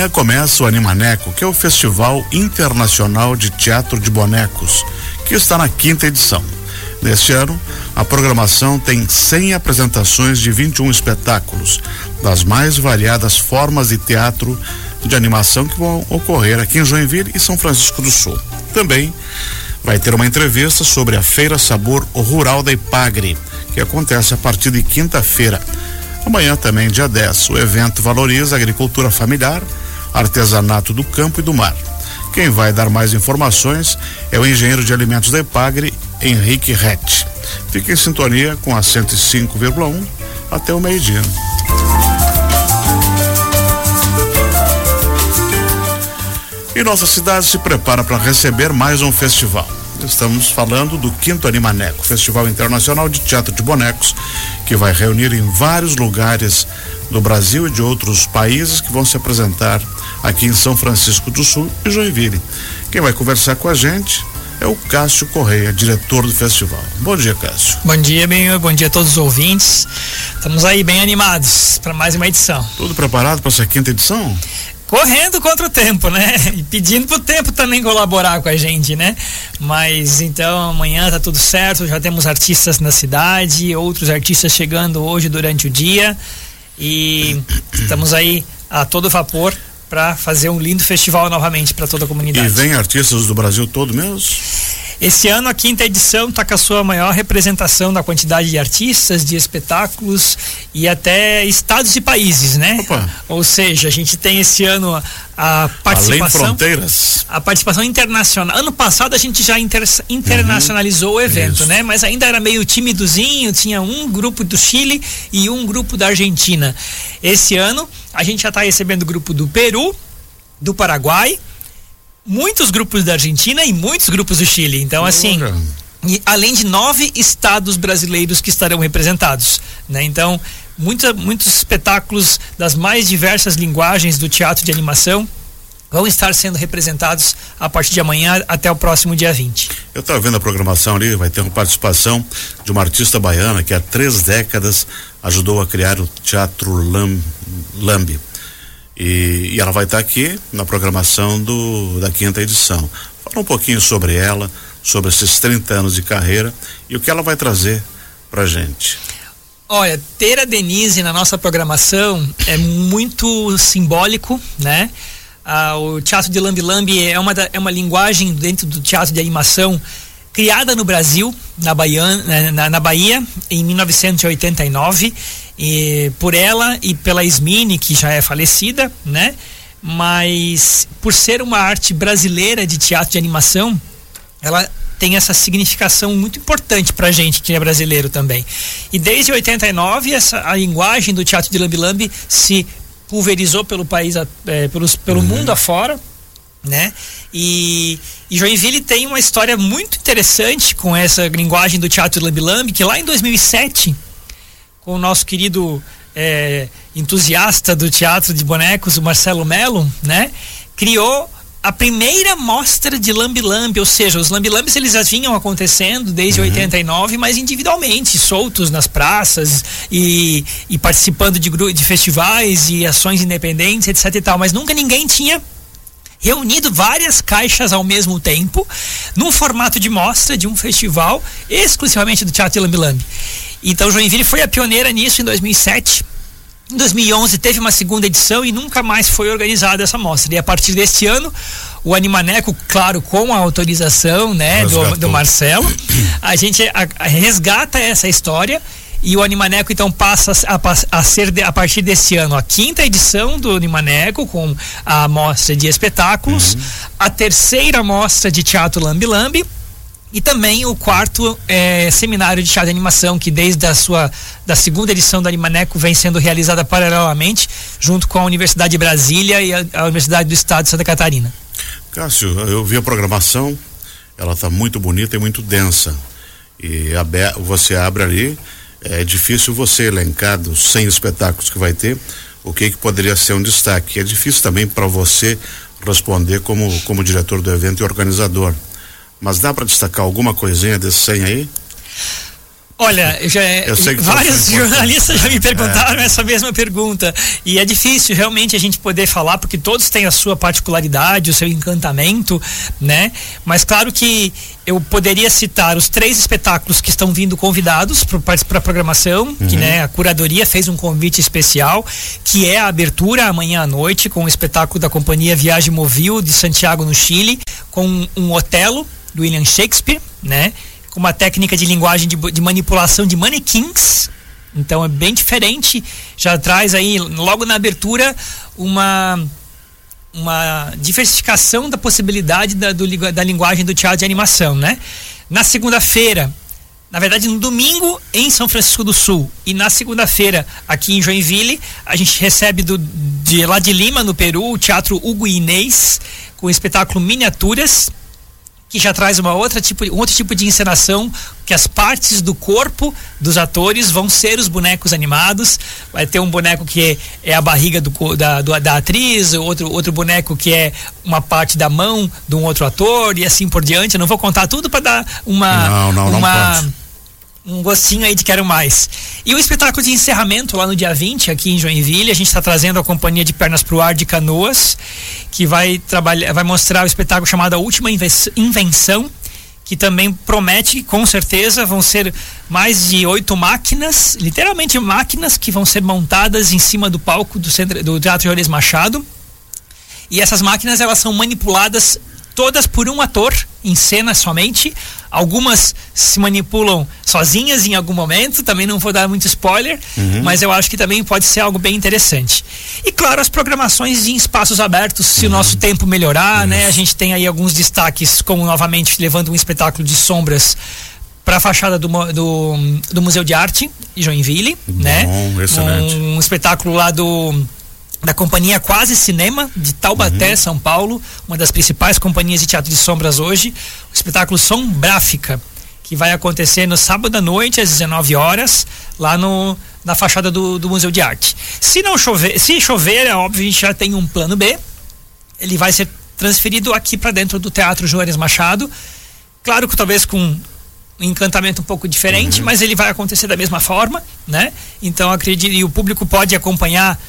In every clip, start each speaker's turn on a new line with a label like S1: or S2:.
S1: Amanhã começa o Animaneco, que é o Festival Internacional de Teatro de Bonecos, que está na quinta edição. Neste ano, a programação tem 100 apresentações de 21 espetáculos, das mais variadas formas de teatro de animação que vão ocorrer aqui em Joinville e São Francisco do Sul. Também vai ter uma entrevista sobre a Feira Sabor Rural da Ipagre, que acontece a partir de quinta-feira. Amanhã também, dia 10, o evento valoriza a agricultura familiar, artesanato do campo e do mar. Quem vai dar mais informações é o engenheiro de alimentos da Ipagre, Henrique Rett. Fique em sintonia com a 105,1 até o meio-dia. E nossa cidade se prepara para receber mais um festival. Estamos falando do Quinto Animaneco, Festival Internacional de Teatro de Bonecos, que vai reunir em vários lugares do Brasil e de outros países que vão se apresentar aqui em São Francisco do Sul e Joinville. Quem vai conversar com a gente é o Cássio Correia, diretor do festival. Bom dia, Cássio.
S2: Bom dia, bem, bom dia a todos os ouvintes. Estamos aí bem animados para mais uma edição.
S1: Tudo preparado para essa quinta edição?
S2: Correndo contra o tempo, né? E pedindo pro tempo também colaborar com a gente, né? Mas então amanhã tá tudo certo, já temos artistas na cidade, outros artistas chegando hoje durante o dia e estamos aí a todo vapor para fazer um lindo festival novamente para toda a comunidade.
S1: E vem artistas do Brasil todo mesmo?
S2: Esse ano a quinta edição está com a sua maior representação da quantidade de artistas, de espetáculos e até estados e países, né? Opa. Ou seja, a gente tem esse ano a participação.
S1: Além fronteiras.
S2: A participação internacional. Ano passado a gente já inter, internacionalizou uhum. o evento, Isso. né? Mas ainda era meio timidozinho, tinha um grupo do Chile e um grupo da Argentina. Esse ano a gente já está recebendo o grupo do Peru, do Paraguai, muitos grupos da Argentina e muitos grupos do Chile. Então, assim. E, além de nove estados brasileiros que estarão representados. Né? Então, muita, muitos espetáculos das mais diversas linguagens do teatro de animação vão estar sendo representados a partir de amanhã até o próximo dia 20.
S1: Eu estava vendo a programação ali, vai ter uma participação de uma artista baiana que há três décadas ajudou a criar o Teatro Lam, Lambi. E, e ela vai estar aqui na programação do, da quinta edição. Fala um pouquinho sobre ela, sobre esses 30 anos de carreira e o que ela vai trazer pra gente.
S2: Olha, ter a Denise na nossa programação é muito simbólico, né? Ah, o teatro de Lambi Lambi é uma, da, é uma linguagem dentro do teatro de animação criada no Brasil, na Bahia, na, na Bahia em 1989 e por ela e pela Ismine, que já é falecida, né? Mas por ser uma arte brasileira de teatro de animação, ela tem essa significação muito importante pra gente que é brasileiro também. E desde 89 essa a linguagem do teatro de Lambi Lambi se pulverizou pelo país, é, pelos, pelo uhum. mundo afora, né? E, e, Joinville tem uma história muito interessante com essa linguagem do teatro Lambi Lambi, que lá em 2007 com o nosso querido é, entusiasta do teatro de bonecos, o Marcelo Melo, né? Criou a primeira mostra de Lambi Lambi, ou seja, os Lambi Lambis eles já vinham acontecendo desde uhum. 89, mas individualmente, soltos nas praças e, e participando de, de festivais e ações independentes, etc e tal, mas nunca ninguém tinha reunido várias caixas ao mesmo tempo, num formato de mostra de um festival exclusivamente do Teatro Lambi Lambi. Então Joinville foi a pioneira nisso em 2007. Em 2011 teve uma segunda edição e nunca mais foi organizada essa mostra. E a partir deste ano, o Animaneco, claro, com a autorização né, do, do, Marcelo, a gente a, a resgata essa história e o Animaneco então passa a, a ser de, a partir desse ano a quinta edição do Animaneco com a mostra de espetáculos, uhum. a terceira mostra de teatro Lambi Lambi e também o quarto é, seminário de teatro de animação, que desde a sua da segunda edição do Animaneco vem sendo realizada paralelamente, junto com a Universidade de Brasília e a, a Universidade do Estado de Santa Catarina.
S1: Cássio, eu vi a programação, ela está muito bonita e muito densa. E você abre ali, é difícil você elencar dos 100 espetáculos que vai ter, o que, que poderia ser um destaque. É difícil também para você responder como, como diretor do evento e organizador. Mas dá para destacar alguma coisinha desse 100 aí?
S2: Olha, já, sei que vários jornalistas já me perguntaram é. essa mesma pergunta. E é difícil realmente a gente poder falar, porque todos têm a sua particularidade, o seu encantamento, né? Mas claro que eu poderia citar os três espetáculos que estão vindo convidados para a programação, uhum. que né, a curadoria fez um convite especial, que é a abertura amanhã à noite com o espetáculo da companhia Viagem Movil de Santiago no Chile, com um Otelo do William Shakespeare, né? Com uma técnica de linguagem de, de manipulação de manequins. Então é bem diferente. Já traz aí, logo na abertura, uma uma diversificação da possibilidade da, do, da linguagem do teatro de animação, né? Na segunda-feira, na verdade no domingo em São Francisco do Sul e na segunda-feira aqui em Joinville, a gente recebe do, de lá de Lima, no Peru, o Teatro Hugo Inês, com o espetáculo Miniaturas, que já traz uma outra tipo, um outro tipo de encenação, que as partes do corpo dos atores vão ser os bonecos animados. Vai ter um boneco que é, é a barriga do, da, do, da atriz, outro, outro boneco que é uma parte da mão de um outro ator e assim por diante. Eu não vou contar tudo para dar uma.
S1: Não, não,
S2: uma, não um gostinho aí de quero mais. E o espetáculo de encerramento lá no dia 20, aqui em Joinville, a gente está trazendo a companhia de Pernas pro Ar de Canoas, que vai trabalhar, vai mostrar o espetáculo chamado A Última Invenção, que também promete, com certeza, vão ser mais de oito máquinas, literalmente máquinas que vão ser montadas em cima do palco do, centro, do Teatro Juarez Machado. E essas máquinas elas são manipuladas todas por um ator em cena somente. Algumas se manipulam sozinhas em algum momento, também não vou dar muito spoiler, uhum. mas eu acho que também pode ser algo bem interessante. E claro, as programações em espaços abertos, se uhum. o nosso tempo melhorar, né? A gente tem aí alguns destaques, como novamente levando um espetáculo de sombras para a fachada do, do, do, Museu de Arte de Joinville,
S1: Bom,
S2: né?
S1: Excelente.
S2: Um, um espetáculo lá do da companhia Quase Cinema de Taubaté, uhum. São Paulo, uma das principais companhias de teatro de sombras hoje, o espetáculo Sombráfica, que vai acontecer no sábado à noite às 19 horas, lá no na fachada do, do Museu de Arte. Se não chover, se chover, é óbvio, a gente já tem um plano B. Ele vai ser transferido aqui para dentro do Teatro Juarez Machado. Claro que talvez com um encantamento um pouco diferente, uhum. mas ele vai acontecer da mesma forma, né? Então acredito e o público pode acompanhar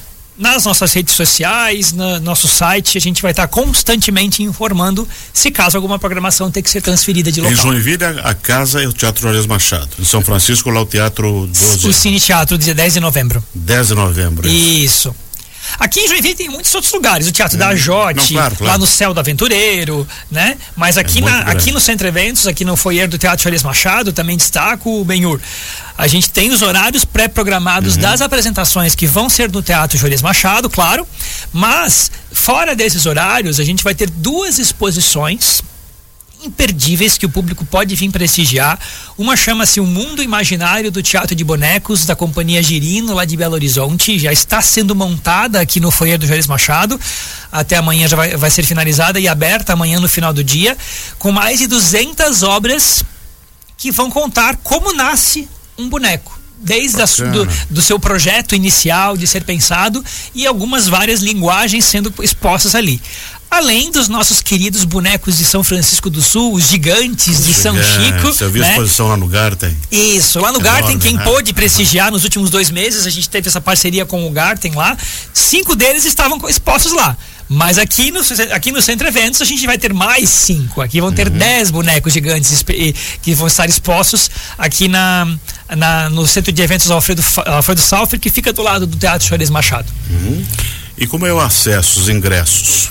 S2: nas nossas redes sociais, no nosso site, a gente vai estar constantemente informando se caso alguma programação tenha que ser transferida de local.
S1: Em Joinville, a casa é o Teatro Juarez Machado. Em São Francisco, lá o Teatro 12.
S2: O Cine Teatro, dia 10 de novembro.
S1: 10 de novembro.
S2: Isso. Aqui em Joinville tem muitos outros lugares, o Teatro é. da Jote, claro, claro. lá no Céu do Aventureiro, né? Mas aqui, é na, aqui no Centro Eventos, aqui no foyer do Teatro Charles Machado, também destaco o Benhur. A gente tem os horários pré-programados uhum. das apresentações que vão ser no Teatro Juarez Machado, claro, mas fora desses horários, a gente vai ter duas exposições imperdíveis que o público pode vir prestigiar. Uma chama-se O Mundo Imaginário do Teatro de Bonecos, da Companhia Girino, lá de Belo Horizonte. Já está sendo montada aqui no foyer do Juarez Machado. Até amanhã já vai, vai ser finalizada e aberta amanhã no final do dia, com mais de 200 obras que vão contar como nasce um boneco desde a, do, do, seu projeto inicial de ser pensado e algumas várias linguagens sendo expostas ali. Além dos nossos queridos bonecos de São Francisco do Sul, os gigantes de São Chico.
S1: Você viu
S2: né?
S1: a exposição lá no Garten?
S2: Isso, lá no Enorme, Garten, quem né? pôde prestigiar nos últimos dois meses, a gente teve essa parceria com o Garten lá. Cinco deles estavam expostos lá. Mas aqui no, aqui no Centro Eventos a gente vai ter mais cinco. Aqui vão ter uhum. dez bonecos gigantes que vão estar expostos aqui na, na, no Centro de Eventos Alfredo, Alfredo Salfer, que fica do lado do Teatro Chores Machado.
S1: Uhum. E como é o acesso, os ingressos?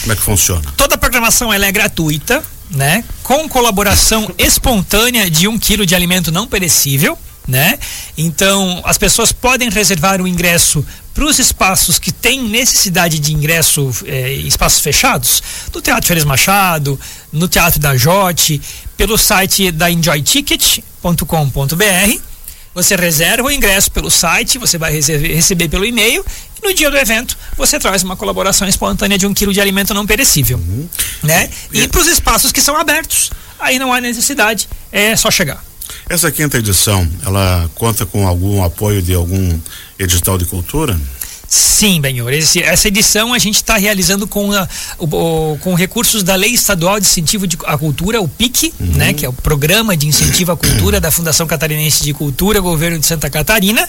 S1: Como é que funciona?
S2: Toda a programação é gratuita, né? Com colaboração espontânea de um quilo de alimento não perecível, né? Então as pessoas podem reservar o ingresso para os espaços que têm necessidade de ingresso, eh, espaços fechados, no Teatro Félix Machado, no Teatro da Jote, pelo site da enjoyticket.com.br você reserva o ingresso pelo site, você vai receber, receber pelo e-mail e no dia do evento você traz uma colaboração espontânea de um quilo de alimento não perecível. Uhum. Né? E, e para os espaços que são abertos, aí não há necessidade, é só chegar.
S1: Essa quinta edição, ela conta com algum apoio de algum edital de cultura?
S2: Sim, Benhor. Essa edição a gente está realizando com, a, o, com recursos da Lei Estadual de Incentivo à Cultura, o PIC, uhum. né, que é o Programa de Incentivo à Cultura da Fundação Catarinense de Cultura, Governo de Santa Catarina,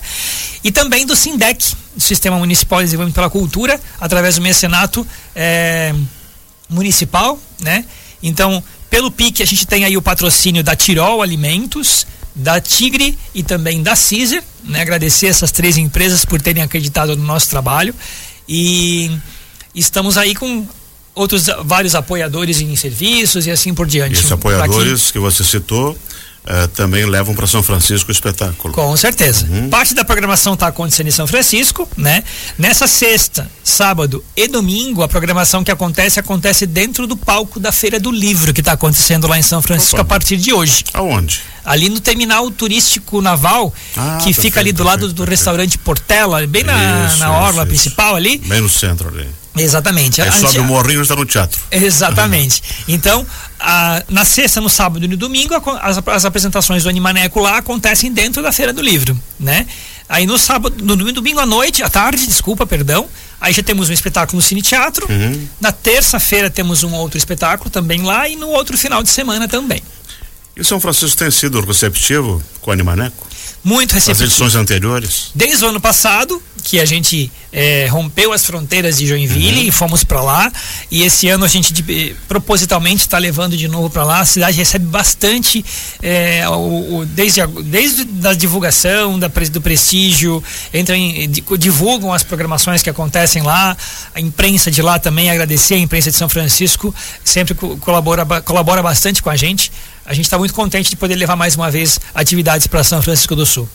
S2: e também do SINDEC, Sistema Municipal de Desenvolvimento pela Cultura, através do mecenato é, municipal, né? Então, pelo PIC a gente tem aí o patrocínio da Tirol Alimentos, da Tigre e também da Caesar, né? Agradecer essas três empresas por terem acreditado no nosso trabalho e estamos aí com outros vários apoiadores em serviços e assim por diante.
S1: Esses apoiadores que você citou Uh, também levam para São Francisco o espetáculo.
S2: Com certeza. Uhum. Parte da programação está acontecendo em São Francisco, né? Nessa sexta, sábado e domingo, a programação que acontece acontece dentro do palco da Feira do Livro que está acontecendo lá em São Francisco Opa. a partir de hoje.
S1: Aonde?
S2: Ali no terminal turístico naval, ah, que perfeito, fica ali do lado perfeito, do perfeito. restaurante Portela, bem na, isso, na orla isso, principal ali.
S1: Bem no centro ali.
S2: Exatamente.
S1: Aí sobe o morrinho e está no teatro.
S2: Exatamente. Então, a, na sexta, no sábado e no domingo, a, as, as, apresentações do Animaneco lá acontecem dentro da Feira do Livro, né? Aí no sábado, no domingo à noite, à tarde, desculpa, perdão, aí já temos um espetáculo no Cine Teatro. Uhum. Na terça-feira temos um outro espetáculo também lá e no outro final de semana também.
S1: E São Francisco tem sido receptivo com o Animaneco?
S2: Muito receptivo.
S1: As edições anteriores?
S2: Desde o ano passado, que a gente é, rompeu as fronteiras de Joinville uhum. e fomos para lá. E esse ano a gente de, propositalmente está levando de novo para lá. A cidade recebe bastante, é, o, o, desde, a, desde a divulgação, da, do prestígio, entram em, divulgam as programações que acontecem lá. A imprensa de lá também, agradecer a imprensa de São Francisco, sempre colabora, colabora bastante com a gente a gente está muito contente de poder levar mais uma vez atividades para São Francisco do Sul.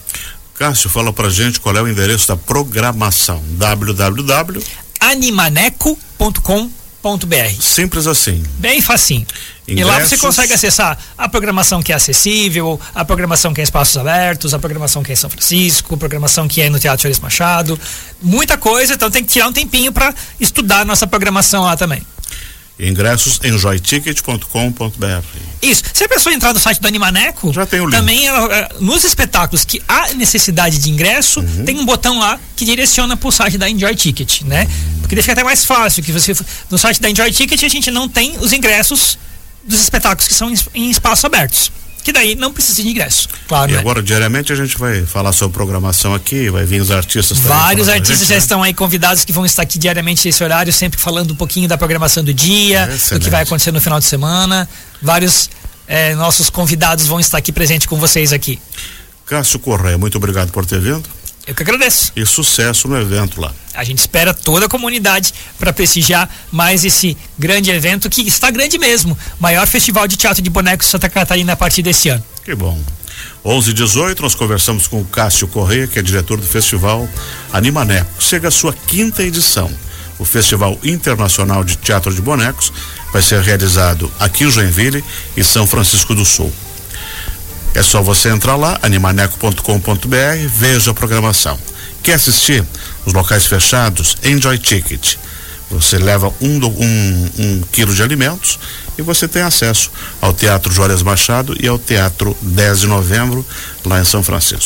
S1: Cássio, fala pra gente qual é o endereço da programação.
S2: www.animaneco.com.br
S1: Simples assim.
S2: Bem facinho. Ingressos... E lá você consegue acessar a programação que é acessível, a programação que é em espaços abertos, a programação que é em São Francisco, a programação que é no Teatro Charles Machado. Muita coisa, então tem que tirar um tempinho para estudar a nossa programação lá também.
S1: Ingressos em joyticket.com.br.
S2: Isso. Se a pessoa entrar no site do Animaneco,
S1: já tem o link.
S2: Também uh, nos espetáculos que há necessidade de ingresso, uhum. tem um botão lá que direciona para o site da Enjoy Ticket, né? Porque fica até mais fácil que você no site da Enjoy Ticket a gente não tem os ingressos dos espetáculos que são em, em espaços abertos que daí não precisa de ingresso. Claro.
S1: E né? agora, diariamente, a gente vai falar sobre programação aqui, vai vir os artistas
S2: Vários artistas gente, já né? estão aí convidados que vão estar aqui diariamente nesse horário, sempre falando um pouquinho da programação do dia, é, do que vai acontecer no final de semana. Vários é, nossos convidados vão estar aqui presente com vocês aqui.
S1: Cássio Correia, muito obrigado por ter vindo.
S2: Eu que agradeço.
S1: E sucesso no evento lá.
S2: A gente espera toda a comunidade para prestigiar mais esse grande evento que está grande mesmo. Maior festival de teatro de bonecos de Santa Catarina a partir desse ano.
S1: Que bom. 11 e 18 nós conversamos com o Cássio Correia, que é diretor do festival Animaneco. Chega a sua quinta edição. O Festival Internacional de Teatro de Bonecos vai ser realizado aqui em Joinville e São Francisco do Sul. É só você entrar lá, animaneco.com.br, veja a programação. Quer assistir? Os locais fechados, Enjoy Ticket. Você leva um, um, um quilo de alimentos e você tem acesso ao Teatro Jóias Machado e ao Teatro 10 de Novembro, lá em São Francisco.